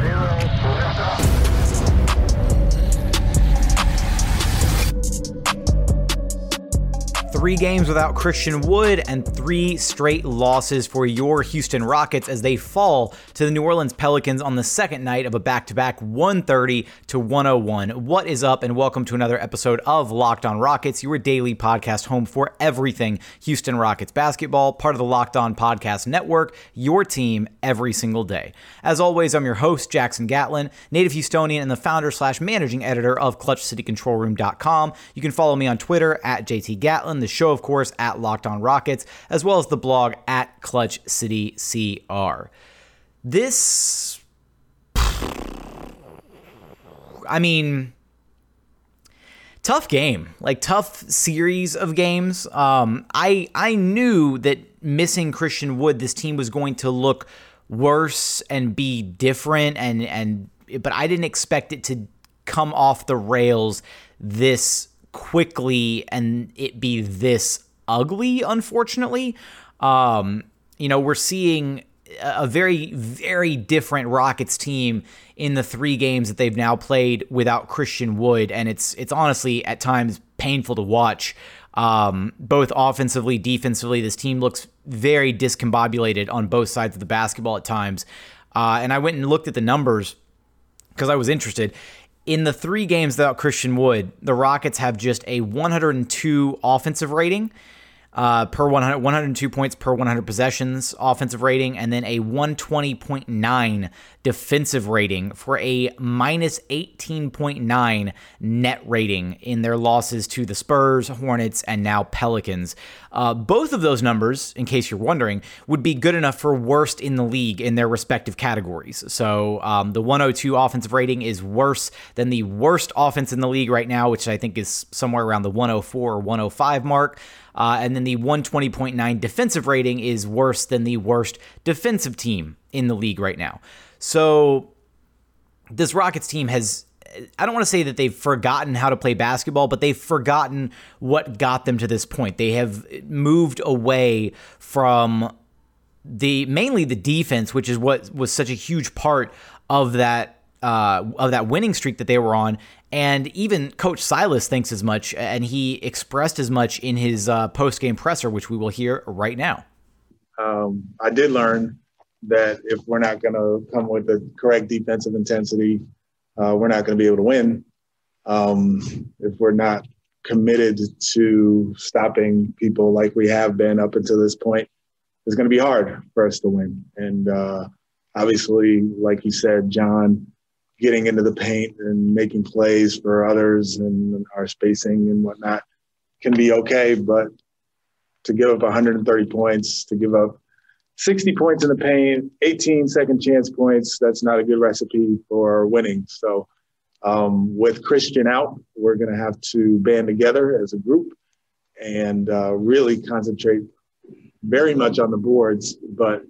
Zero, Three games without Christian Wood and three straight losses for your Houston Rockets as they fall to the New Orleans Pelicans on the second night of a back to back 130 to 101. What is up, and welcome to another episode of Locked On Rockets, your daily podcast home for everything Houston Rockets basketball, part of the Locked On Podcast Network, your team every single day. As always, I'm your host, Jackson Gatlin, native Houstonian and the founder slash managing editor of ClutchCityControlRoom.com. You can follow me on Twitter at JT Gatlin, the show, of course, at Locked On Rockets, as well as the blog at Clutch City CR. This, I mean, tough game, like tough series of games. Um, I I knew that missing Christian Wood, this team was going to look worse and be different, and and but I didn't expect it to come off the rails this quickly and it be this ugly. Unfortunately, um, you know we're seeing a very, very different Rockets team in the three games that they've now played without Christian Wood, and it's it's honestly at times painful to watch. Um, both offensively, defensively, this team looks very discombobulated on both sides of the basketball at times. Uh, and I went and looked at the numbers because I was interested. In the three games without Christian Wood, the Rockets have just a 102 offensive rating uh, per 100, 102 points per 100 possessions offensive rating, and then a 120.9 defensive rating for a minus 18.9 net rating in their losses to the Spurs, Hornets, and now Pelicans. Uh, both of those numbers, in case you're wondering, would be good enough for worst in the league in their respective categories. So um, the 102 offensive rating is worse than the worst offense in the league right now, which I think is somewhere around the 104 or 105 mark. Uh, and then the 120.9 defensive rating is worse than the worst defensive team in the league right now. So this Rockets team has I don't want to say that they've forgotten how to play basketball, but they've forgotten what got them to this point. They have moved away from the mainly the defense, which is what was such a huge part of that uh, of that winning streak that they were on. And even Coach Silas thinks as much, and he expressed as much in his uh, post game presser, which we will hear right now. Um, I did learn that if we're not going to come with the correct defensive intensity, uh, we're not going to be able to win. Um, if we're not committed to stopping people like we have been up until this point, it's going to be hard for us to win. And uh, obviously, like you said, John, getting into the paint and making plays for others and our spacing and whatnot can be okay, but to give up 130 points, to give up 60 points in the paint, 18 second chance points. That's not a good recipe for winning. So, um, with Christian out, we're going to have to band together as a group and uh, really concentrate very much on the boards, but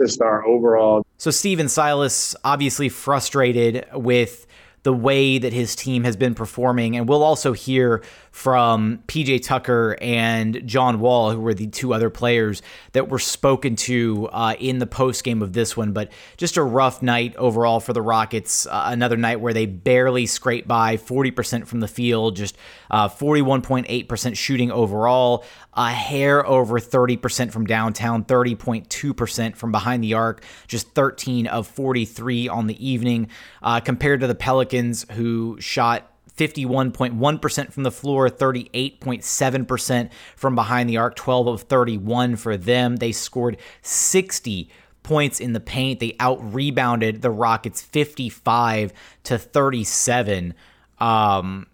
just our overall. So, Stephen Silas obviously frustrated with the way that his team has been performing. And we'll also hear from PJ Tucker and John Wall, who were the two other players that were spoken to uh, in the post game of this one. But just a rough night overall for the Rockets. Uh, another night where they barely scraped by 40% from the field, just uh, 41.8% shooting overall, a hair over 30% from downtown, 30.2% from behind the arc, just 13 of 43 on the evening, uh, compared to the Pelicans, who shot 51.1% from the floor, 38.7% from behind the arc, 12 of 31 for them. They scored 60 points in the paint. They out rebounded the Rockets 55 to 37. Um,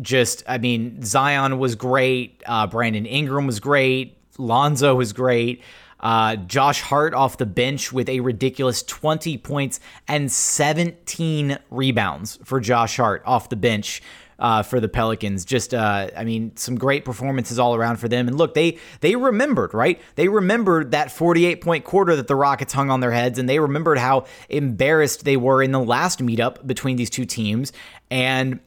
just, I mean, Zion was great. Uh, Brandon Ingram was great. Lonzo was great. Uh, Josh Hart off the bench with a ridiculous 20 points and 17 rebounds for Josh Hart off the bench. Uh, for the Pelicans, just uh, I mean, some great performances all around for them. And look, they they remembered, right? They remembered that 48 point quarter that the Rockets hung on their heads, and they remembered how embarrassed they were in the last meetup between these two teams. And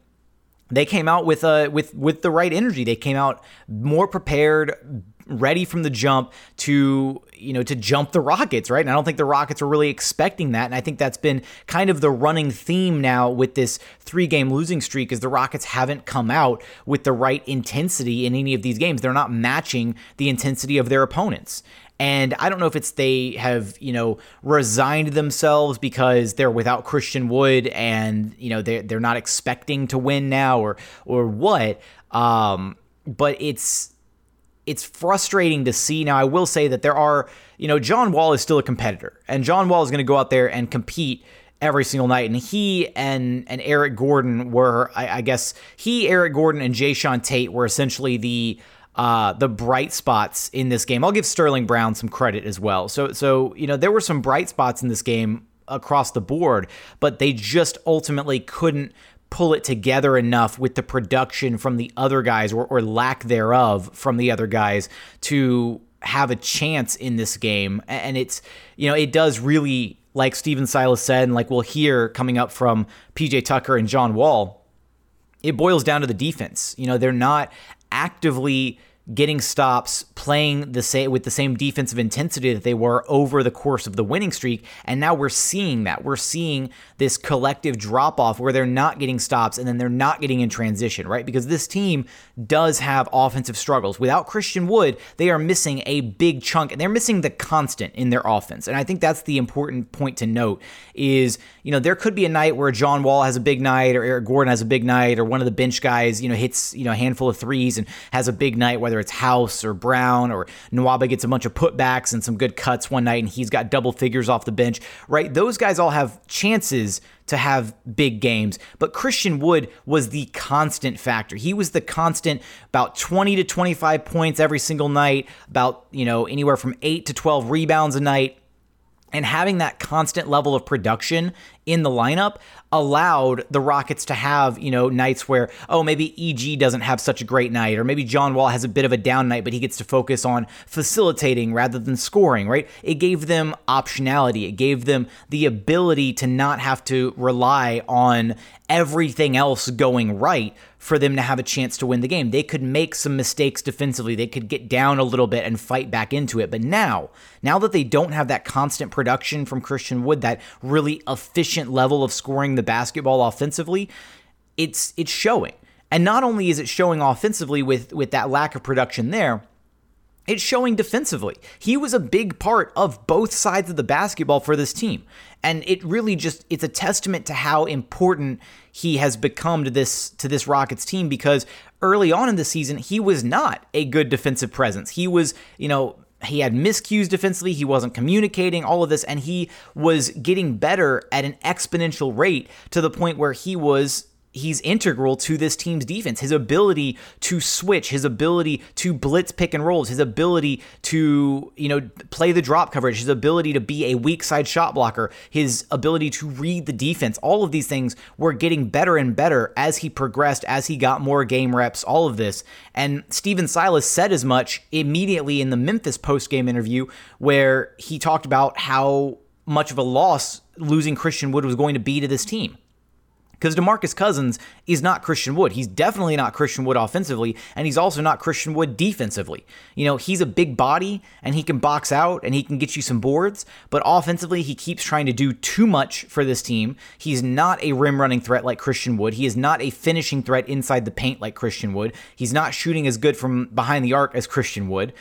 they came out with uh with with the right energy. They came out more prepared, ready from the jump to you know to jump the Rockets, right? And I don't think the Rockets were really expecting that. And I think that's been kind of the running theme now with this three-game losing streak is the Rockets haven't come out with the right intensity in any of these games. They're not matching the intensity of their opponents. And I don't know if it's they have, you know, resigned themselves because they're without Christian Wood and, you know, they're, they're not expecting to win now or or what. Um, but it's it's frustrating to see. Now, I will say that there are, you know, John Wall is still a competitor, and John Wall is going to go out there and compete every single night. And he and and Eric Gordon were, I, I guess, he, Eric Gordon, and Jae'Sean Tate were essentially the uh, the bright spots in this game. I'll give Sterling Brown some credit as well. So, so you know, there were some bright spots in this game across the board, but they just ultimately couldn't pull it together enough with the production from the other guys or, or lack thereof from the other guys to have a chance in this game. And it's, you know, it does really, like Stephen Silas said, and like we'll hear coming up from PJ Tucker and John Wall, it boils down to the defense. You know, they're not actively getting stops, playing the same with the same defensive intensity that they were over the course of the winning streak. And now we're seeing that. We're seeing this collective drop off where they're not getting stops and then they're not getting in transition, right? Because this team does have offensive struggles. Without Christian Wood, they are missing a big chunk and they're missing the constant in their offense. And I think that's the important point to note is, you know, there could be a night where John Wall has a big night or Eric Gordon has a big night or one of the bench guys, you know, hits, you know, a handful of threes and has a big night, whether it's House or Brown or Nwaba gets a bunch of putbacks and some good cuts one night and he's got double figures off the bench, right? Those guys all have chances to have big games, but Christian Wood was the constant factor. He was the constant about 20 to 25 points every single night, about, you know, anywhere from 8 to 12 rebounds a night. And having that constant level of production in the lineup allowed the Rockets to have, you know, nights where, oh, maybe EG doesn't have such a great night, or maybe John Wall has a bit of a down night, but he gets to focus on facilitating rather than scoring, right? It gave them optionality. It gave them the ability to not have to rely on everything else going right for them to have a chance to win the game. They could make some mistakes defensively. They could get down a little bit and fight back into it. But now, now that they don't have that constant production from Christian Wood, that really efficient level of scoring the basketball offensively, it's it's showing. And not only is it showing offensively with with that lack of production there, it's showing defensively. He was a big part of both sides of the basketball for this team. And it really just it's a testament to how important he has become to this to this Rockets team because early on in the season he was not a good defensive presence. He was, you know, he had miscues defensively, he wasn't communicating, all of this, and he was getting better at an exponential rate to the point where he was he's integral to this team's defense. His ability to switch, his ability to blitz pick and rolls, his ability to, you know, play the drop coverage, his ability to be a weak side shot blocker, his ability to read the defense. All of these things were getting better and better as he progressed, as he got more game reps, all of this. And Stephen Silas said as much immediately in the Memphis post-game interview where he talked about how much of a loss losing Christian Wood was going to be to this team because DeMarcus Cousins is not Christian Wood. He's definitely not Christian Wood offensively, and he's also not Christian Wood defensively. You know, he's a big body and he can box out and he can get you some boards, but offensively, he keeps trying to do too much for this team. He's not a rim running threat like Christian Wood. He is not a finishing threat inside the paint like Christian Wood. He's not shooting as good from behind the arc as Christian Wood.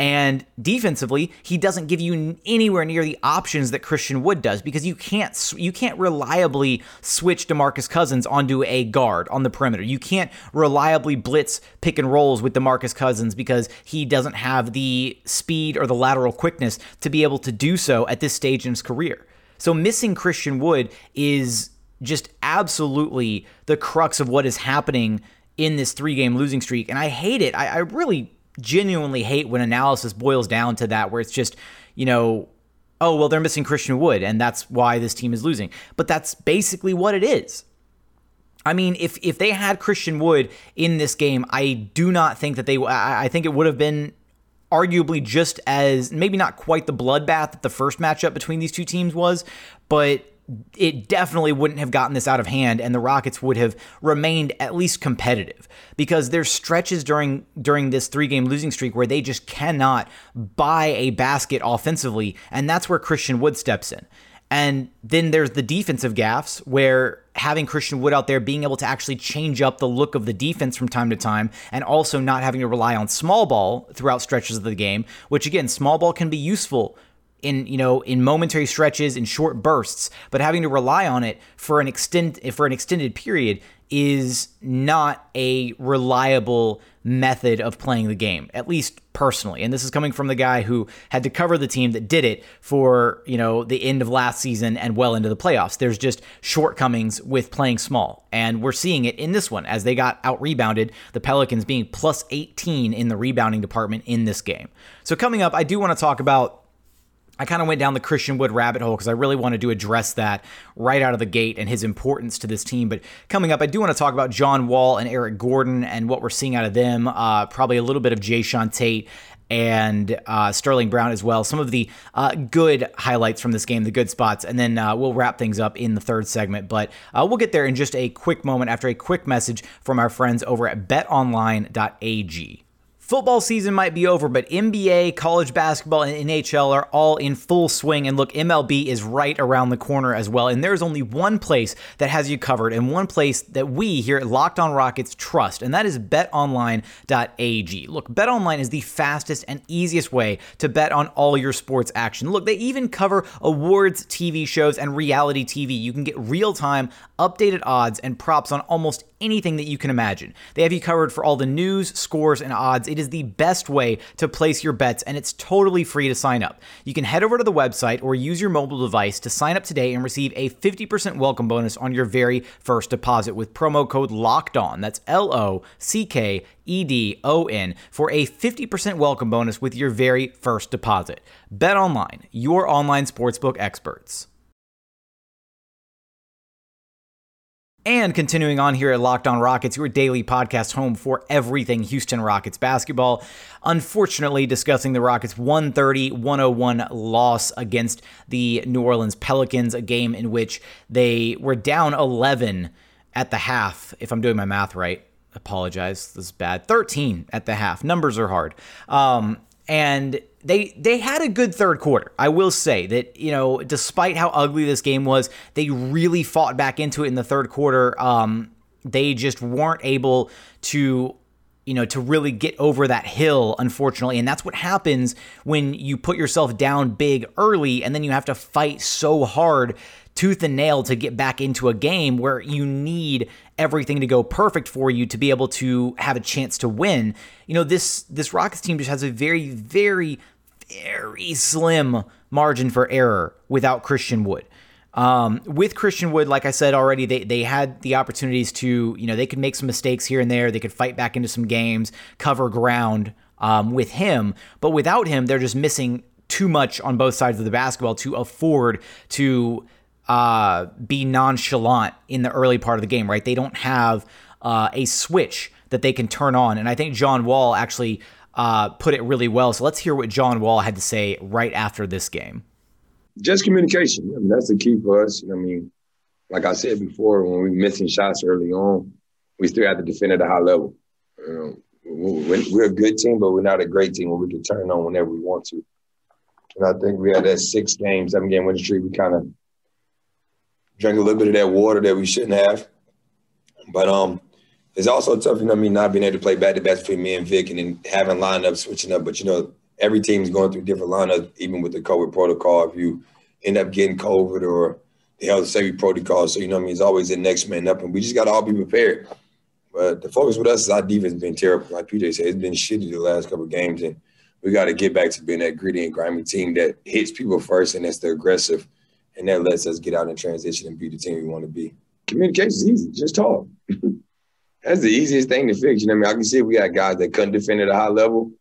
And defensively, he doesn't give you anywhere near the options that Christian Wood does because you can't you can't reliably switch DeMarcus Cousins onto a guard on the perimeter. You can't reliably blitz pick and rolls with DeMarcus Cousins because he doesn't have the speed or the lateral quickness to be able to do so at this stage in his career. So missing Christian Wood is just absolutely the crux of what is happening in this three game losing streak. And I hate it. I, I really genuinely hate when analysis boils down to that, where it's just, you know, oh, well, they're missing Christian Wood, and that's why this team is losing. But that's basically what it is. I mean, if if they had Christian Wood in this game, I do not think that they. I think it would have been arguably just as maybe not quite the bloodbath that the first matchup between these two teams was, but it definitely wouldn't have gotten this out of hand and the Rockets would have remained at least competitive because there's stretches during during this three game losing streak where they just cannot buy a basket offensively and that's where Christian Wood steps in. And then there's the defensive gaffes where having Christian Wood out there being able to actually change up the look of the defense from time to time and also not having to rely on small ball throughout stretches of the game, which again, small ball can be useful in you know in momentary stretches in short bursts but having to rely on it for an extend for an extended period is not a reliable method of playing the game at least personally. And this is coming from the guy who had to cover the team that did it for you know the end of last season and well into the playoffs. There's just shortcomings with playing small. And we're seeing it in this one as they got out rebounded the pelicans being plus 18 in the rebounding department in this game. So coming up i do want to talk about I kind of went down the Christian Wood rabbit hole because I really wanted to address that right out of the gate and his importance to this team. But coming up, I do want to talk about John Wall and Eric Gordon and what we're seeing out of them. Uh, probably a little bit of Jae'Sean Tate and uh, Sterling Brown as well. Some of the uh, good highlights from this game, the good spots, and then uh, we'll wrap things up in the third segment. But uh, we'll get there in just a quick moment after a quick message from our friends over at betonline.ag. Football season might be over, but NBA, college basketball, and NHL are all in full swing. And look, MLB is right around the corner as well. And there's only one place that has you covered, and one place that we here at Locked On Rockets trust, and that is betonline.ag. Look, betonline is the fastest and easiest way to bet on all your sports action. Look, they even cover awards, TV shows, and reality TV. You can get real time, updated odds and props on almost anything that you can imagine. They have you covered for all the news, scores, and odds. It is the best way to place your bets, and it's totally free to sign up. You can head over to the website or use your mobile device to sign up today and receive a 50% welcome bonus on your very first deposit with promo code LOCKED ON. That's L O C K E D O N for a 50% welcome bonus with your very first deposit. Bet online, your online sportsbook experts. And continuing on here at Locked On Rockets, your daily podcast home for everything Houston Rockets basketball. Unfortunately, discussing the Rockets' 130 101 loss against the New Orleans Pelicans, a game in which they were down 11 at the half, if I'm doing my math right. Apologize, this is bad. 13 at the half. Numbers are hard. Um, and they they had a good third quarter. I will say that you know, despite how ugly this game was, they really fought back into it in the third quarter. Um, they just weren't able to you know to really get over that hill unfortunately and that's what happens when you put yourself down big early and then you have to fight so hard tooth and nail to get back into a game where you need everything to go perfect for you to be able to have a chance to win. You know, this this Rockets team just has a very very very slim margin for error without Christian Wood. Um, with Christian Wood, like I said already, they, they had the opportunities to, you know, they could make some mistakes here and there. They could fight back into some games, cover ground um, with him. But without him, they're just missing too much on both sides of the basketball to afford to uh, be nonchalant in the early part of the game, right? They don't have uh, a switch that they can turn on. And I think John Wall actually uh, put it really well. So let's hear what John Wall had to say right after this game. Just communication. I mean, that's the key for us. I mean, like I said before, when we're missing shots early on, we still have to defend at a high level. You know, we're a good team, but we're not a great team where we can turn on whenever we want to. And I think we had that six game, seven game winning streak. We kind of drank a little bit of that water that we shouldn't have. But um, it's also tough, you know, I mean, not being able to play back to back between me and Vic and then having lineups switching up. But you know, every team's going through different lineups, even with the COVID protocol. If you end up getting COVID or the health safety protocol, so you know, I mean, it's always the next man up, and we just got to all be prepared. But the focus with us is our defense has been terrible. Like PJ said, it's been shitty the last couple games, and we got to get back to being that gritty and grimy team that hits people first and that's the aggressive and that lets us get out and transition and be the team we want to be. Communication is easy. Just talk. That's the easiest thing to fix. You know, I mean, I can see we got guys that couldn't defend at a high level,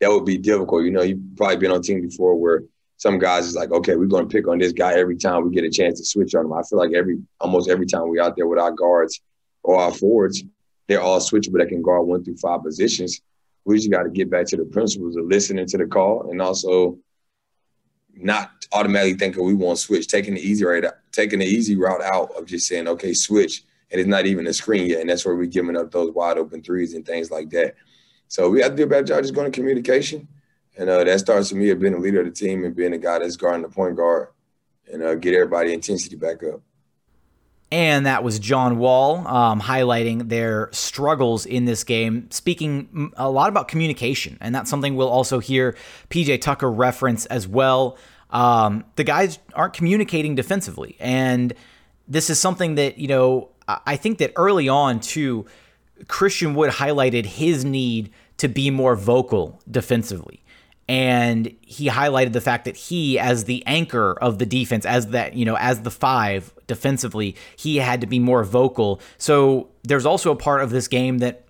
that would be difficult. You know, you've probably been on team before where some guys is like, okay, we're going to pick on this guy every time we get a chance to switch on him. I feel like every almost every time we out there with our guards or our forwards, they're all switchable that can guard one through five positions. We just got to get back to the principles of listening to the call and also not automatically thinking we want to switch, taking the easy right taking the easy route out of just saying, okay, switch. And it's not even a screen yet. And that's where we're giving up those wide open threes and things like that. So we have to do a better job just going to communication. And uh, that starts with me being a leader of the team and being a guy that's guarding the point guard and uh, get everybody intensity back up. And that was John Wall um, highlighting their struggles in this game, speaking a lot about communication. And that's something we'll also hear PJ Tucker reference as well. Um, the guys aren't communicating defensively. And this is something that, you know, I think that early on, too, Christian Wood highlighted his need to be more vocal defensively and he highlighted the fact that he as the anchor of the defense as that you know as the five defensively he had to be more vocal. So there's also a part of this game that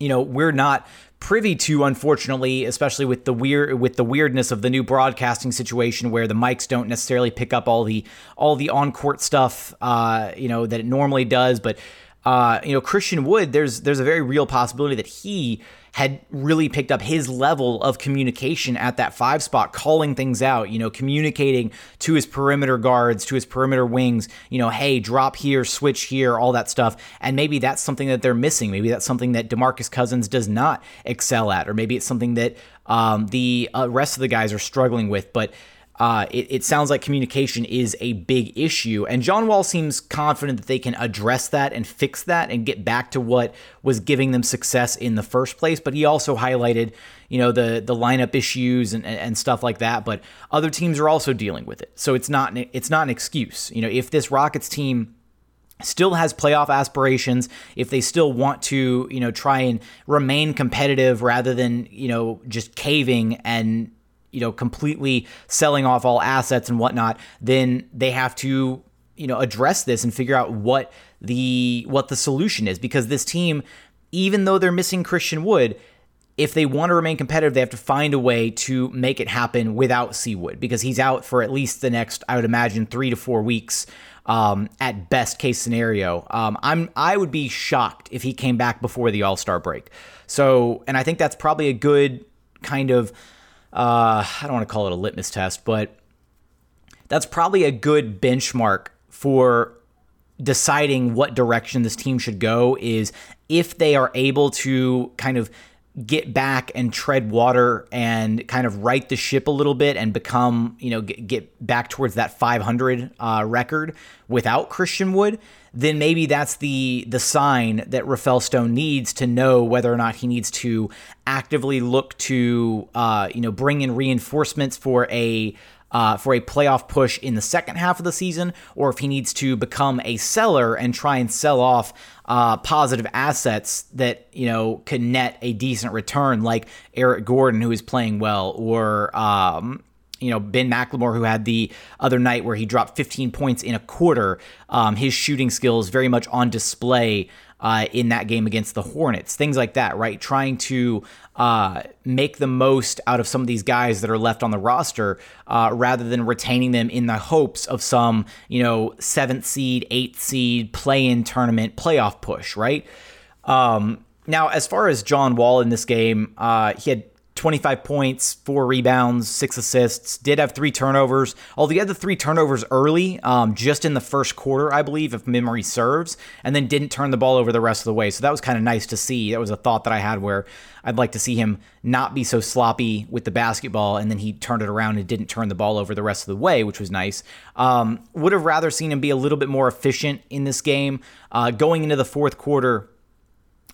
you know we're not privy to unfortunately especially with the weird with the weirdness of the new broadcasting situation where the mics don't necessarily pick up all the all the on court stuff uh you know that it normally does. But uh you know Christian Wood there's there's a very real possibility that he had really picked up his level of communication at that five spot, calling things out, you know, communicating to his perimeter guards, to his perimeter wings, you know, hey, drop here, switch here, all that stuff. And maybe that's something that they're missing. Maybe that's something that Demarcus Cousins does not excel at, or maybe it's something that um, the uh, rest of the guys are struggling with. But uh, it, it, sounds like communication is a big issue. And John Wall seems confident that they can address that and fix that and get back to what was giving them success in the first place. But he also highlighted, you know, the the lineup issues and, and stuff like that. But other teams are also dealing with it. So it's not it's not an excuse. You know, if this Rockets team still has playoff aspirations if they still want to you know try and remain competitive rather than you know just caving and you know, completely selling off all assets and whatnot, then they have to, you know, address this and figure out what the what the solution is because this team, even though they're missing Christian Wood, if they want to remain competitive, they have to find a way to make it happen without C-Wood because he's out for at least the next, I would imagine, three to four weeks um, at best case scenario. Um, I'm I would be shocked if he came back before the All Star break. So, and I think that's probably a good kind of uh, I don't want to call it a litmus test, but that's probably a good benchmark for deciding what direction this team should go is if they are able to kind of get back and tread water and kind of right the ship a little bit and become, you know, get, get back towards that 500 uh, record without Christian Wood, then maybe that's the the sign that Rafael Stone needs to know whether or not he needs to actively look to, uh, you know, bring in reinforcements for a uh, for a playoff push in the second half of the season, or if he needs to become a seller and try and sell off uh, positive assets that you know can net a decent return, like Eric Gordon, who is playing well, or um, you know Ben McLemore, who had the other night where he dropped 15 points in a quarter. Um, his shooting skills very much on display uh, in that game against the Hornets, things like that, right? Trying to uh, make the most out of some of these guys that are left on the roster uh, rather than retaining them in the hopes of some, you know, seventh seed, eighth seed play in tournament playoff push, right? Um, now, as far as John Wall in this game, uh, he had 25 points, four rebounds, six assists. Did have three turnovers. Had the three turnovers early, um, just in the first quarter, I believe, if memory serves, and then didn't turn the ball over the rest of the way. So that was kind of nice to see. That was a thought that I had where I'd like to see him not be so sloppy with the basketball, and then he turned it around and didn't turn the ball over the rest of the way, which was nice. Um, would have rather seen him be a little bit more efficient in this game. Uh, going into the fourth quarter,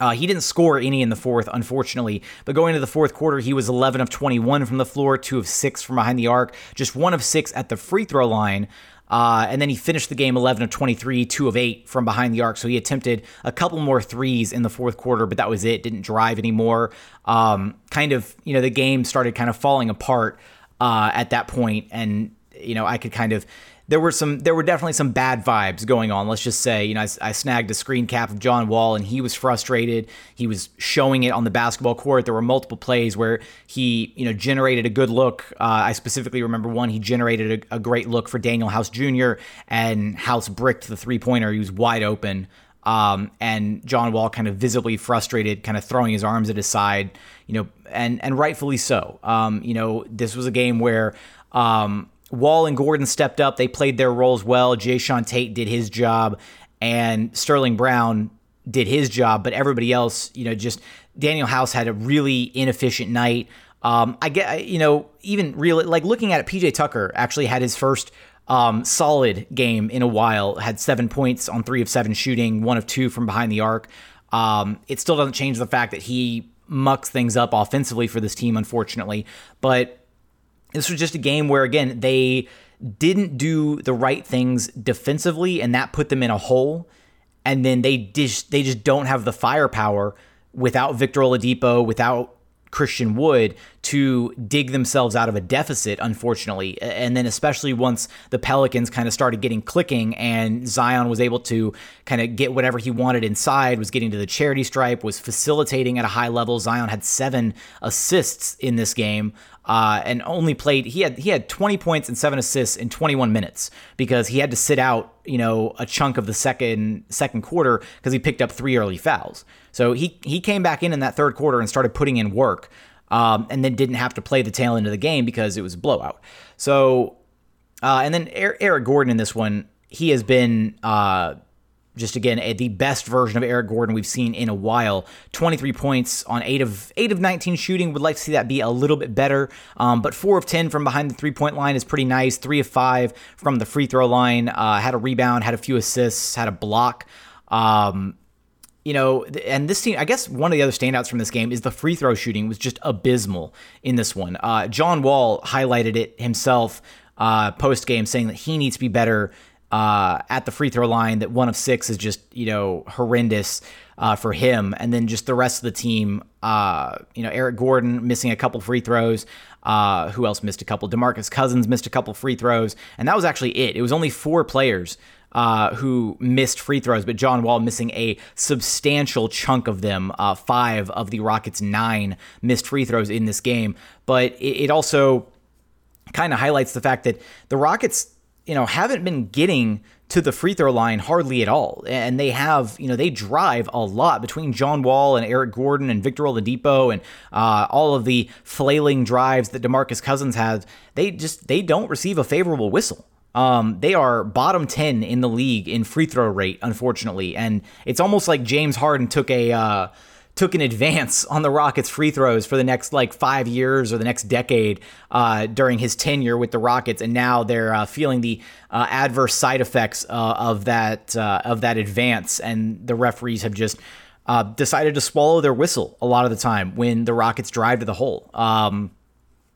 uh, he didn't score any in the fourth, unfortunately. But going into the fourth quarter, he was 11 of 21 from the floor, 2 of 6 from behind the arc, just 1 of 6 at the free throw line. Uh, and then he finished the game 11 of 23, 2 of 8 from behind the arc. So he attempted a couple more threes in the fourth quarter, but that was it. Didn't drive anymore. Um, kind of, you know, the game started kind of falling apart uh, at that point, And, you know, I could kind of there were some there were definitely some bad vibes going on. Let's just say, you know, I, I, snagged a screen cap of John Wall and he was frustrated. He was showing it on the basketball court. There were multiple plays where he, you know, generated a good look. Uh, I specifically remember one he generated a, a great look for Danuel House Jr. and House bricked the three pointer. He was wide open. Um, and John Wall kind of visibly frustrated, kind of throwing his arms at his side, you know, and and rightfully so. Um, you know, this was a game where um, Wall and Gordon stepped up. They played their roles well. Jae'Sean Tate did his job, and Sterling Brown did his job. But everybody else, you know, just Danuel House had a really inefficient night. Um, I get, you know, even real like looking at it, PJ Tucker actually had his first um, solid game in a while. Had seven points on three of seven shooting, one of two from behind the arc. Um, it still doesn't change the fact that he mucks things up offensively for this team, unfortunately. But this was just a game where, again, they didn't do the right things defensively, and that put them in a hole. And then they just they just don't have the firepower without Victor Oladipo, without Christian Wood to dig themselves out of a deficit, unfortunately. And then, especially once the Pelicans kind of started getting clicking and Zion was able to kind of get whatever he wanted inside, was getting to the charity stripe, was facilitating at a high level. Zion had seven assists in this game. Uh, and only played he had he had 20 points and seven assists in 21 minutes because he had to sit out you know a chunk of the second second quarter because he picked up three early fouls so he he came back in in that third quarter and started putting in work, um, and then didn't have to play the tail end of the game because it was a blowout. So, uh, and then Eric Gordon in this one, he has been. Uh, just again the best version of Eric Gordon we've seen in a while. 23 points on eight of eight of 19 shooting. Would like to see that be a little bit better. Um, but four of 10 from behind the three point line is pretty nice. Three of five from the free throw line. Uh, had a rebound, had a few assists, had a block. Um, you know, and this team, I guess one of the other standouts from this game is the free throw shooting was just abysmal in this one. Uh, John Wall highlighted it himself uh, post game, saying that he needs to be better uh, at the free throw line. That one of six is just you know horrendous uh, for him, and then just the rest of the team. Uh, you know, Eric Gordon missing a couple free throws. Uh, who else missed a couple? Demarcus Cousins missed a couple free throws, and that was actually it. It was only four players uh, who missed free throws, but John Wall missing a substantial chunk of them. Uh, five of the Rockets' nine missed free throws in this game. But it, it also kind of highlights the fact that the Rockets, you know, haven't been getting to the free throw line hardly at all. And they have, you know, they drive a lot between John Wall and Eric Gordon and Victor Oladipo and uh, all of the flailing drives that DeMarcus Cousins has. They just they don't receive a favorable whistle. Um, they are bottom 10 in the league in free throw rate, unfortunately. And it's almost like James Harden took a. Uh, took an advance on the Rockets free throws for the next like five years or the next decade uh, during his tenure with the Rockets, and now they're uh, feeling the uh, adverse side effects uh, of that uh, of that advance, and the referees have just uh, decided to swallow their whistle a lot of the time when the Rockets drive to the hole. Um,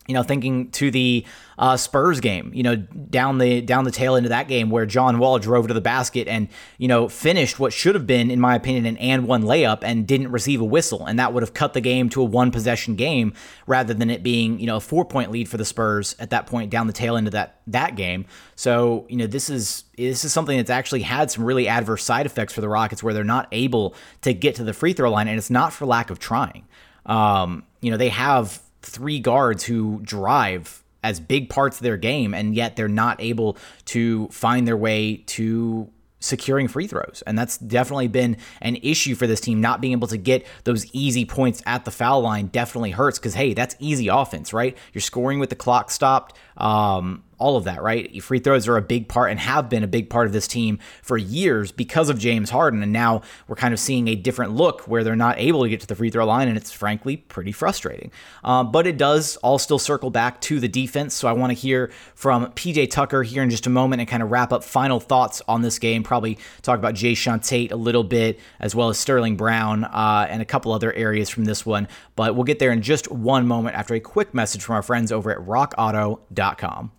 you know, thinking to the uh, Spurs game, you know, down the down the tail end of that game where John Wall drove to the basket and you know finished what should have been, in my opinion, an and one layup and didn't receive a whistle, and that would have cut the game to a one possession game rather than it being you know a four point lead for the Spurs at that point down the tail end of that that game. So you know this is this is something that's actually had some really adverse side effects for the Rockets where they're not able to get to the free throw line, and it's not for lack of trying. Um, you know they have three guards who drive as big parts of their game, and yet they're not able to find their way to securing free throws. And that's definitely been an issue for this team. Not being able to get those easy points at the foul line definitely hurts because, hey, that's easy offense, right? You're scoring with the clock stopped. Um, all of that, right? Free throws are a big part and have been a big part of this team for years because of James Harden. And now we're kind of seeing a different look where they're not able to get to the free throw line, and it's frankly pretty frustrating. Um, but it does all still circle back to the defense. So I want to hear from PJ Tucker here in just a moment and kind of wrap up final thoughts on this game. Probably talk about Jae'Sean Tate a little bit, as well as Sterling Brown uh, and a couple other areas from this one. But we'll get there in just one moment after a quick message from our friends over at rockauto.com.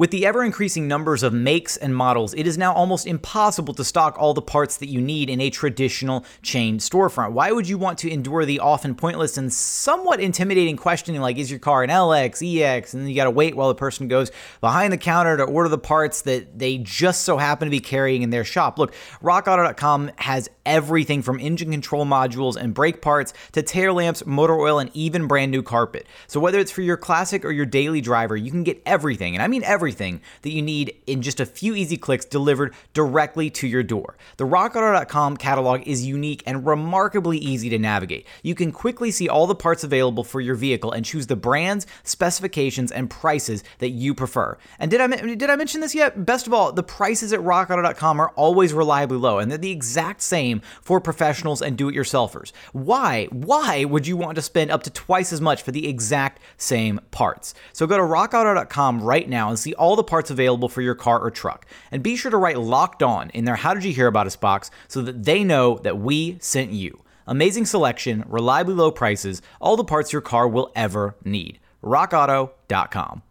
With the ever increasing numbers of makes and models, it is now almost impossible to stock all the parts that you need in a traditional chain storefront. Why would you want to endure the often pointless and somewhat intimidating questioning like, is your car an LX, EX? And then you got to wait while the person goes behind the counter to order the parts that they just so happen to be carrying in their shop. Look, rockauto.com has everything from engine control modules and brake parts to tail lamps, motor oil, and even brand new carpet. So whether it's for your classic or your daily driver, you can get everything, and I mean everything that you need in just a few easy clicks delivered directly to your door. The RockAuto.com catalog is unique and remarkably easy to navigate. You can quickly see all the parts available for your vehicle and choose the brands, specifications, and prices that you prefer. And did I did I mention this yet? Best of all, the prices at RockAuto.com are always reliably low, and they're the exact same for professionals and do-it-yourselfers. Why? Why would you want to spend up to twice as much for the exact same parts? So go to RockAuto.com right now and see all the parts available for your car or truck. And be sure to write locked on in their How Did You Hear About Us box so that they know that we sent you. Amazing selection, reliably low prices, all the parts your car will ever need. RockAuto.com.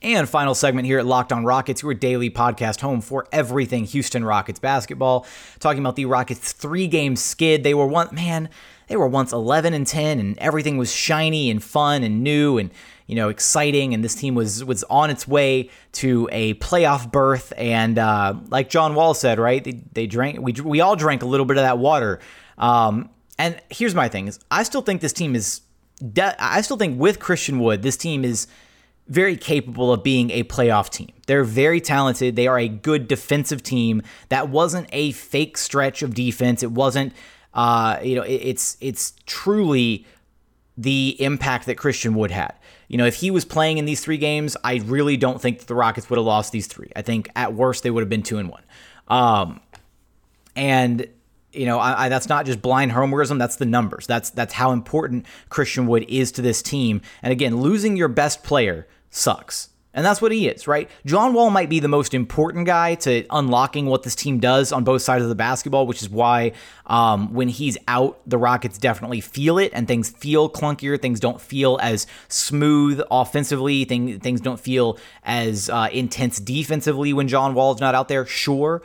And final segment here at Locked On Rockets, your daily podcast home for everything Houston Rockets basketball. Talking about the Rockets three game skid. They were one, man, they were once 11 and 10 and everything was shiny and fun and new and you know exciting and this team was was on its way to a playoff berth and uh, like John Wall said right they, they drank we, we all drank a little bit of that water um, and here's my thing is I still think this team is de- I still think with Christian Wood this team is very capable of being a playoff team. They're very talented. They are a good defensive team. That wasn't a fake stretch of defense. It wasn't uh, you know, it, it's it's truly the impact that Christian Wood had. You know, if he was playing in these three games, I really don't think the Rockets would have lost these three. I think at worst they would have been two and one. Um, and you know, I, I, that's not just blind homerism. That's the numbers. That's that's how important Christian Wood is to this team. And again, losing your best player sucks. And that's what he is, right? John Wall might be the most important guy to unlocking what this team does on both sides of the basketball, which is why um, when he's out, the Rockets definitely feel it and things feel clunkier. Things don't feel as smooth offensively. Thing, things don't feel as uh, intense defensively when John Wall's not out there, sure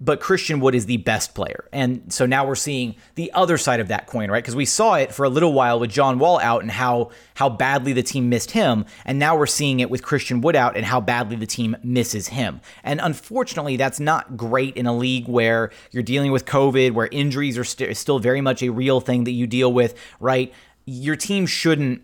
but Christian Wood is the best player. And so now we're seeing the other side of that coin, right? Because we saw it for a little while with John Wall out and how how badly the team missed him, and now we're seeing it with Christian Wood out and how badly the team misses him. And unfortunately, that's not great in a league where you're dealing with COVID, where injuries are st- still very much a real thing that you deal with, right? Your team shouldn't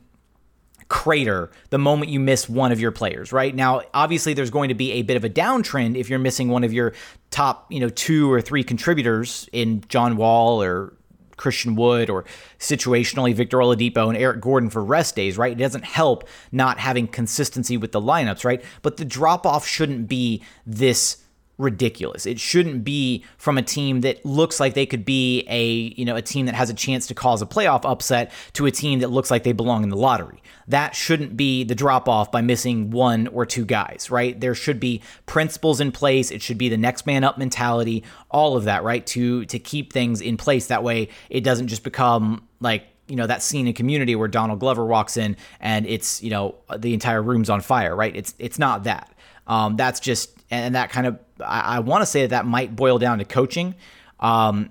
crater the moment you miss one of your players, right? Now, obviously there's going to be a bit of a downtrend if you're missing one of your top, you know, two or three contributors in John Wall or Christian Wood or situationally Victor Oladipo and Eric Gordon for rest days, right? It doesn't help not having consistency with the lineups, right? But the drop off shouldn't be this ridiculous. It shouldn't be from a team that looks like they could be a, you know, a team that has a chance to cause a playoff upset to a team that looks like they belong in the lottery. That shouldn't be the drop off by missing one or two guys, right? There should be principles in place. It should be the next man up mentality, all of that, right? To to keep things in place that way it doesn't just become like you know that scene in community where Donald Glover walks in and it's you know the entire room's on fire right it's it's not that um, that's just and that kind of I, I want to say that that might boil down to coaching, um,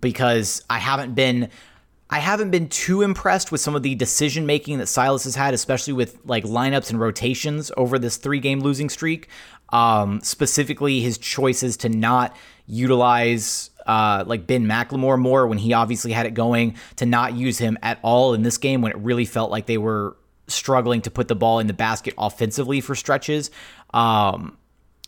because I haven't been. I haven't been too impressed with some of the decision making that Silas has had, especially with like lineups and rotations over this three game losing streak. Um, specifically, his choices to not utilize uh, like Ben McLemore more when he obviously had it going, to not use him at all in this game when it really felt like they were struggling to put the ball in the basket offensively for stretches. Um,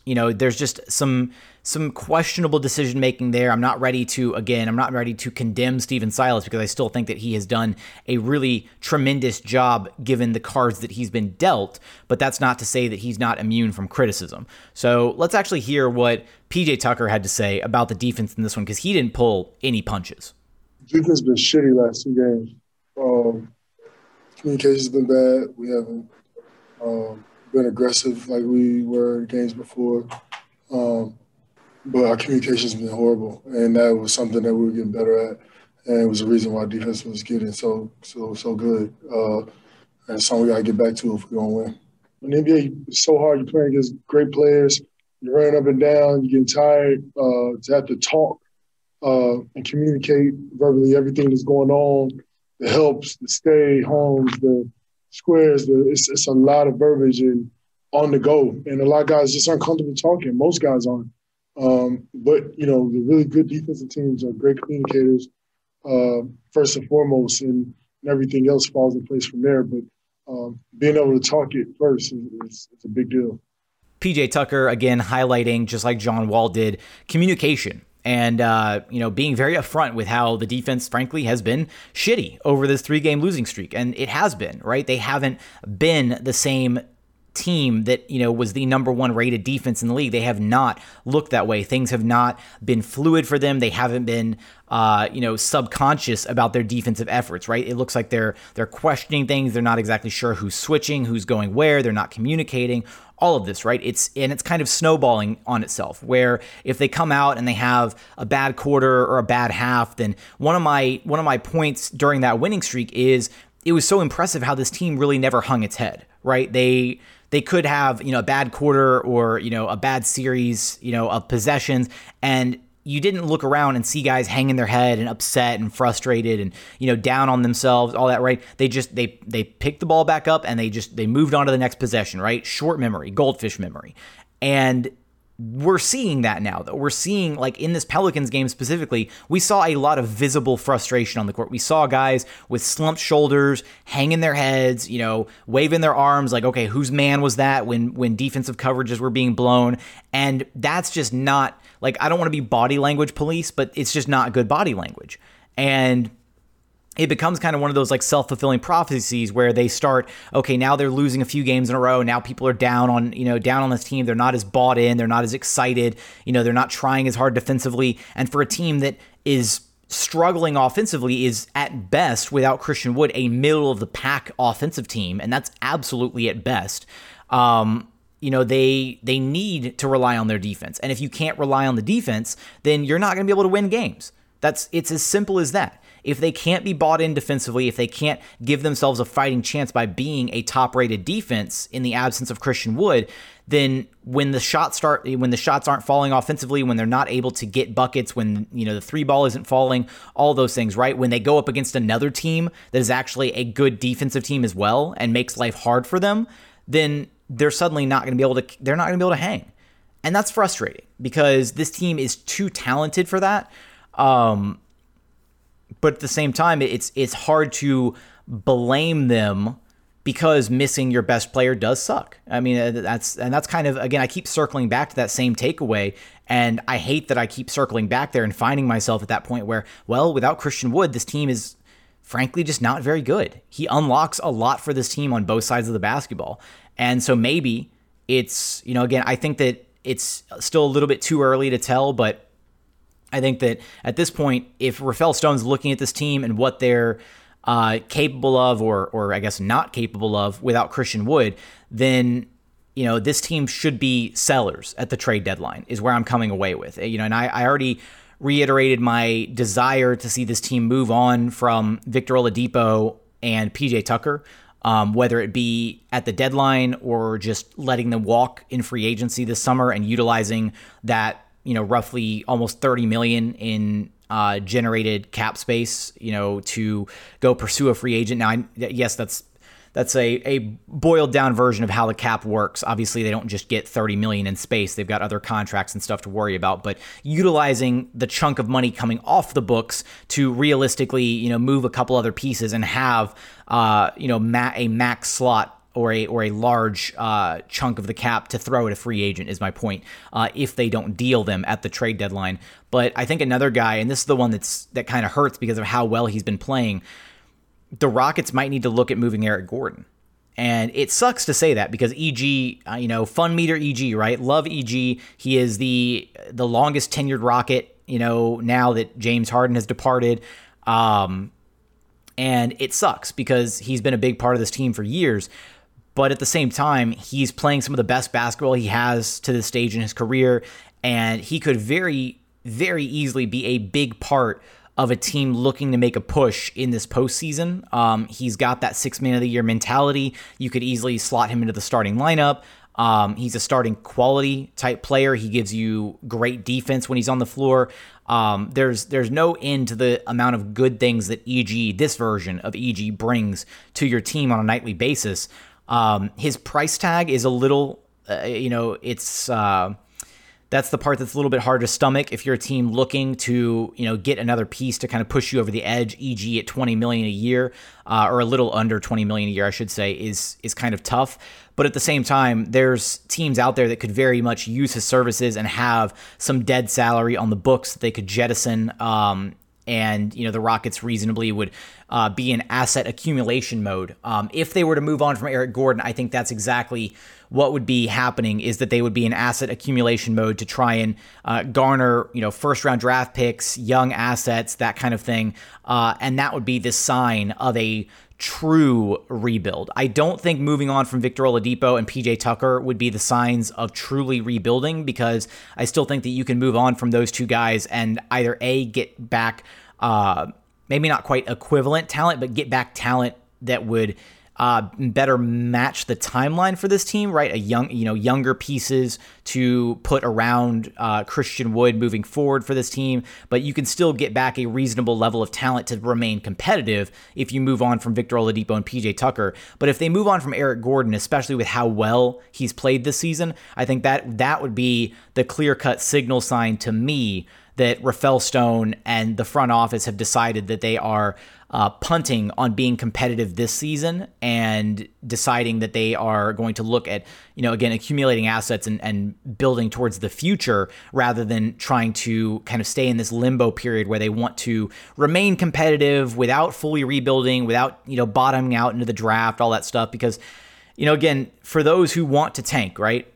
you know, there's just some some questionable decision making there. I'm not ready to again, I'm not ready to condemn Stephen Silas because I still think that he has done a really tremendous job given the cards that he's been dealt, but that's not to say that he's not immune from criticism. So, let's actually hear what PJ Tucker had to say about the defense in this one because he didn't pull any punches. Defense been shitty last two games. Um, communication's been bad. We haven't um, been aggressive like we were in games before. Um, but our communication's been horrible, and that was something that we were getting better at, and it was the reason why defense was getting so so so good. Uh, that's something we got to get back to if we're going to win. In the NBA, it's so hard. You're playing against great players. You're running up and down. You're getting tired uh, to have to talk uh, and communicate verbally everything that's going on, the helps, the stay homes, the squares. It's, it's a lot of verbiage and on the go. And a lot of guys just aren't comfortable talking. Most guys aren't. Um, but, you know, the really good defensive teams are great communicators, uh, first and foremost, and, and, everything else falls in place from there. But um, being able to talk it first is, is, is a big deal. PJ Tucker, again, highlighting, just like John Wall did, communication and uh, you know being very upfront with how the defense frankly has been shitty over this three game losing streak and it has been right they haven't been the same team that you know was the number one rated defense in the league. They have not looked that way. Things have not been fluid for them. They haven't been uh, you know subconscious about their defensive efforts. Right? It looks like they're they're questioning things. They're not exactly sure who's switching, who's going where. They're not communicating. All of this, right? It's and it's kind of snowballing on itself. Where if they come out and they have a bad quarter or a bad half, then one of my one of my points during that winning streak is it was so impressive how this team really never hung its head. Right? They they could have you know a bad quarter or you know a bad series you know of possessions and you didn't look around and see guys hanging their head and upset and frustrated and you know down on themselves all that right? They just they they picked the ball back up and they just they moved on to the next possession right? Short memory goldfish memory. And we're seeing that now though. We're seeing like in this pelicans game specifically we saw a lot of visible frustration on the court. We saw guys with slumped shoulders hanging their heads you know waving their arms like okay whose man was that when when defensive coverages were being blown? And that's just not like i don't want to be body language police but it's just not good body language. And it becomes kind of one of those like self-fulfilling prophecies where they start okay now they're losing a few games in a row. Now people are down on you know down on this team. They're not as bought in. They're not as excited. You know they're not trying as hard defensively. And for a team that is struggling offensively is at best without Christian Wood a middle of the pack offensive team. And that's absolutely at best. Um, you know they they need to rely on their defense. And if you can't rely on the defense then you're not going to be able to win games. That's it's as simple as that if they can't be bought in defensively, if they can't give themselves a fighting chance by being a top-rated defense in the absence of Christian Wood, then when the shots start when the shots aren't falling offensively, when they're not able to get buckets, when you know the three ball isn't falling, all those things, right? When they go up against another team that is actually a good defensive team as well and makes life hard for them, then they're suddenly not going to be able to they're not going to be able to hang. And that's frustrating because this team is too talented for that. Um, but at the same time, it's it's hard to blame them because missing your best player does suck. I mean, uh, that's and that's kind of again, I keep circling back to that same takeaway, and I hate that I keep circling back there and finding myself at that point where, well, without Christian Wood, this team is frankly just not very good. He unlocks a lot for this team on both sides of the basketball, and so maybe it's you know again, I think that it's still a little bit too early to tell, but I think that at this point, if Rafael Stone's looking at this team and what they're uh, capable of, or or I guess not capable of, without Christian Wood, then you know this team should be sellers at the trade deadline. Is where I'm coming away with. You know, and I, I already reiterated my desire to see this team move on from Victor Oladipo and PJ Tucker. Um, whether it be at the deadline or just letting them walk in free agency this summer and utilizing that you know roughly almost 30 million in uh, generated cap space, you know, to go pursue a free agent. Now, I, yes, that's that's a, a boiled down version of how the cap works. Obviously, they don't just get 30 million in space. They've got other contracts and stuff to worry about, but utilizing the chunk of money coming off the books to realistically, you know, move a couple other pieces and have uh, you know, ma- a max slot or a or a large uh, chunk of the cap to throw at a free agent is my point. Uh, if they don't deal them at the trade deadline, but I think another guy, and this is the one that's that kind of hurts because of how well he's been playing. The Rockets might need to look at moving Eric Gordon. And it sucks to say that because EG, uh, you know, fun meter EG, right? Love EG. He is the the longest tenured Rocket, you know, now that James Harden has departed. Um, and it sucks because he's been a big part of this team for years. But at the same time, he's playing some of the best basketball he has to this stage in his career, and he could very, very easily be a big part of a team looking to make a push in this postseason. Um, he's got that six man of the year mentality. You could easily slot him into the starting lineup. Um, he's a starting quality type player. He gives you great defense when he's on the floor. Um, there's there's no end to the amount of good things that EG, this version of EG, brings to your team on a nightly basis. Um, his price tag is a little, uh, you know, it's. Uh, that's the part that's a little bit hard to stomach if you're a team looking to you know get another piece to kind of push you over the edge eg at 20 million a year uh, or a little under 20 million a year i should say is is kind of tough but at the same time there's teams out there that could very much use his services and have some dead salary on the books that they could jettison um, and you know the Rockets reasonably would uh, be in asset accumulation mode. Um, if they were to move on from Eric Gordon, I think that's exactly what would be happening is that they would be in asset accumulation mode to try and uh, garner, you know, first round draft picks, young assets, that kind of thing. Uh, and that would be the sign of a true rebuild. I don't think moving on from Victor Oladipo and PJ Tucker would be the signs of truly rebuilding because I still think that you can move on from those two guys and either A, get back, uh, maybe not quite equivalent talent, but get back talent that would uh, better match the timeline for this team, right? A young, you know, younger pieces to put around uh, Christian Wood moving forward for this team, but you can still get back a reasonable level of talent to remain competitive if you move on from Victor Oladipo and PJ Tucker. But if they move on from Eric Gordon, especially with how well he's played this season, I think that that would be the clear cut signal sign to me that Rafael Stone and the front office have decided that they are uh, punting on being competitive this season and deciding that they are going to look at, you know, again, accumulating assets and, and building towards the future rather than trying to kind of stay in this limbo period where they want to remain competitive without fully rebuilding, without, you know, bottoming out into the draft, all that stuff. Because, you know, again, for those who want to tank, right?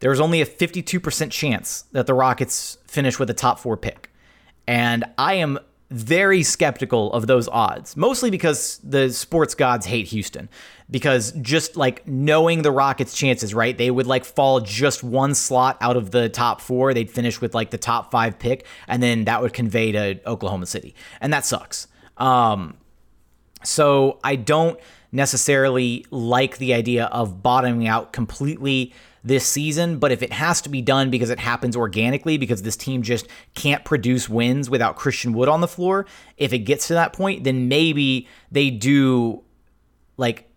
There's only a 52% chance that the Rockets finish with a top four pick. And I am very skeptical of those odds, mostly because the sports gods hate Houston. Because just like knowing the Rockets' chances, right? They would like fall just one slot out of the top four. They'd finish with like the top five pick, and then that would convey to Oklahoma City. And that sucks. Um, so I don't necessarily like the idea of bottoming out completely this season, but if it has to be done because it happens organically, because this team just can't produce wins without Christian Wood on the floor, if it gets to that point, then maybe they do like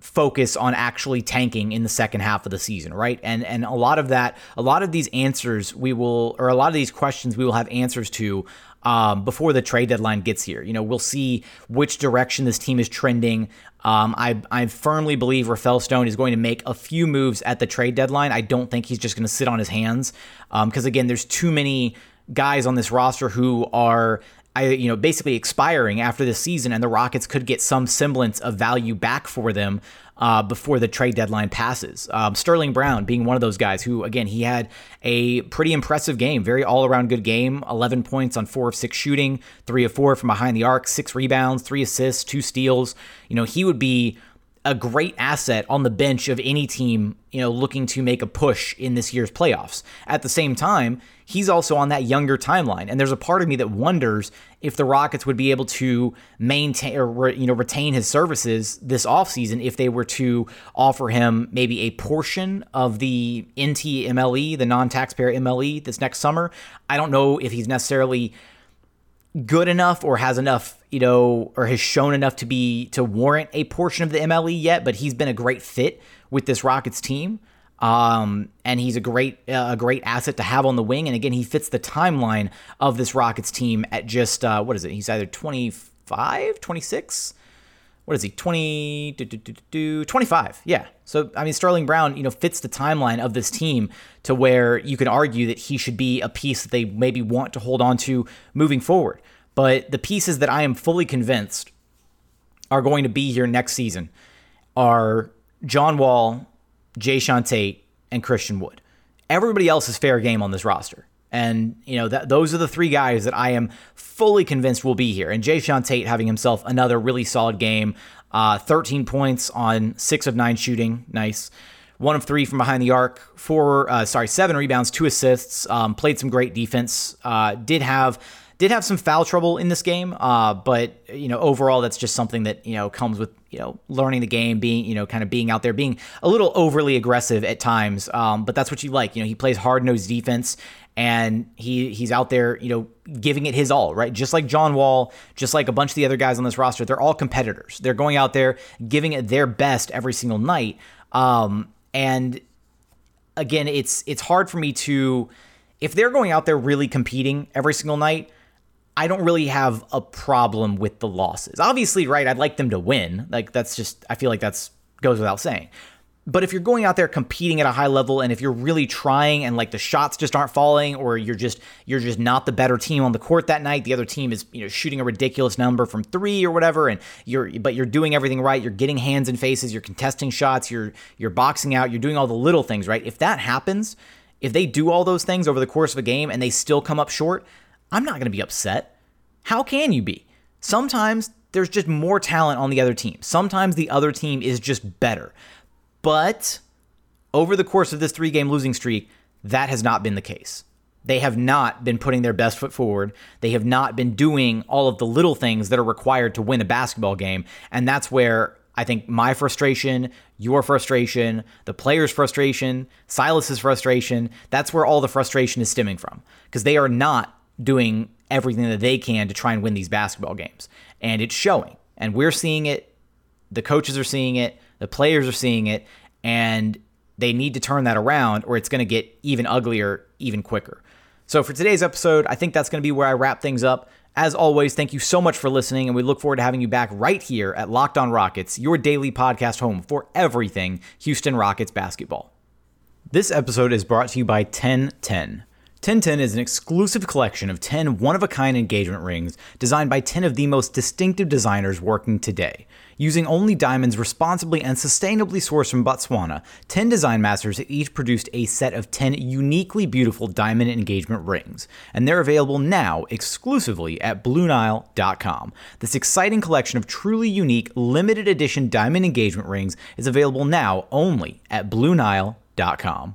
focus on actually tanking in the second half of the season, right? And and a lot of that, a lot of these answers we will, or a lot of these questions we will have answers to um, before the trade deadline gets here. You know, we'll see which direction this team is trending. Um, I, I firmly believe Rafael Stone is going to make a few moves at the trade deadline. I don't think he's just going to sit on his hands because, um, again, there's too many guys on this roster who are I, you know, basically expiring after this season, and the Rockets could get some semblance of value back for them uh, before the trade deadline passes. Um, Sterling Brown being one of those guys who, again, he had a pretty impressive game, very all around good game 11 points on four of six shooting, three of four from behind the arc, six rebounds, three assists, two steals. You know, he would be a great asset on the bench of any team, you know, looking to make a push in this year's playoffs. At the same time, he's also on that younger timeline, and there's a part of me that wonders if the Rockets would be able to maintain or you know retain his services this offseason if they were to offer him maybe a portion of the NTMLE, the non-taxpayer MLE this next summer. I don't know if he's necessarily good enough or has enough, you know, or has shown enough to be to warrant a portion of the MLE yet, but he's been a great fit with this Rockets team. Um, and he's a great uh, a great asset to have on the wing. And again, he fits the timeline of this Rockets team at just uh, what is it? He's either 25, 26 what is he? 20 do, do, do, 25 yeah. So i mean sterling brown you know fits the timeline of this team to where you can argue that he should be a piece that they maybe want to hold on to moving forward. But the pieces that i am fully convinced are going to be here next season are john wall jae'sean tate and christian wood everybody else is fair game on this roster and, you know, that those are the three guys that I am fully convinced will be here. And Jae'Sean Tate having himself another really solid game. Uh, 13 points on six of nine shooting. Nice. One of three from behind the arc. Four, uh, sorry, seven rebounds, two assists. Um, played some great defense. Uh, did have Did have some foul trouble in this game, uh, but you know overall that's just something that you know comes with you know learning the game, being you know kind of being out there, being a little overly aggressive at times. Um, but that's what you like. You know he plays hard nosed defense, and he he's out there you know giving it his all, right? Just like John Wall, just like a bunch of the other guys on this roster, they're all competitors. They're going out there giving it their best every single night. Um, and again, it's it's hard for me to if they're going out there really competing every single night. I don't really have a problem with the losses. Obviously, right? I'd like them to win. Like that's just I feel like that's goes without saying. But if you're going out there competing at a high level and if you're really trying and like the shots just aren't falling or you're just you're just not the better team on the court that night, the other team is, you know, shooting a ridiculous number from 3 or whatever and you're but you're doing everything right, you're getting hands and faces, you're contesting shots, you're you're boxing out, you're doing all the little things, right? If that happens, if they do all those things over the course of a game and they still come up short, I'm not going to be upset. How can you be? Sometimes there's just more talent on the other team. Sometimes the other team is just better. But over the course of this three game losing streak, that has not been the case. They have not been putting their best foot forward. They have not been doing all of the little things that are required to win a basketball game. And that's where I think my frustration, your frustration, the players' frustration, Silas's frustration, that's where all the frustration is stemming from. Because they are not doing everything that they can to try and win these basketball games. And it's showing. And we're seeing it. The coaches are seeing it. The players are seeing it, and they need to turn that around, or it's going to get even uglier even quicker. So, for today's episode, I think that's going to be where I wrap things up. As always, thank you so much for listening, and we look forward to having you back right here at Locked On Rockets, your daily podcast home for everything Houston Rockets basketball. This episode is brought to you by 1010. 1010 is an exclusive collection of 10 one of a kind engagement rings designed by 10 of the most distinctive designers working today. Using only diamonds responsibly and sustainably sourced from Botswana, 10 design masters have each produced a set of 10 uniquely beautiful diamond engagement rings, and they're available now exclusively at BlueNile.com. This exciting collection of truly unique, limited edition diamond engagement rings is available now only at BlueNile.com.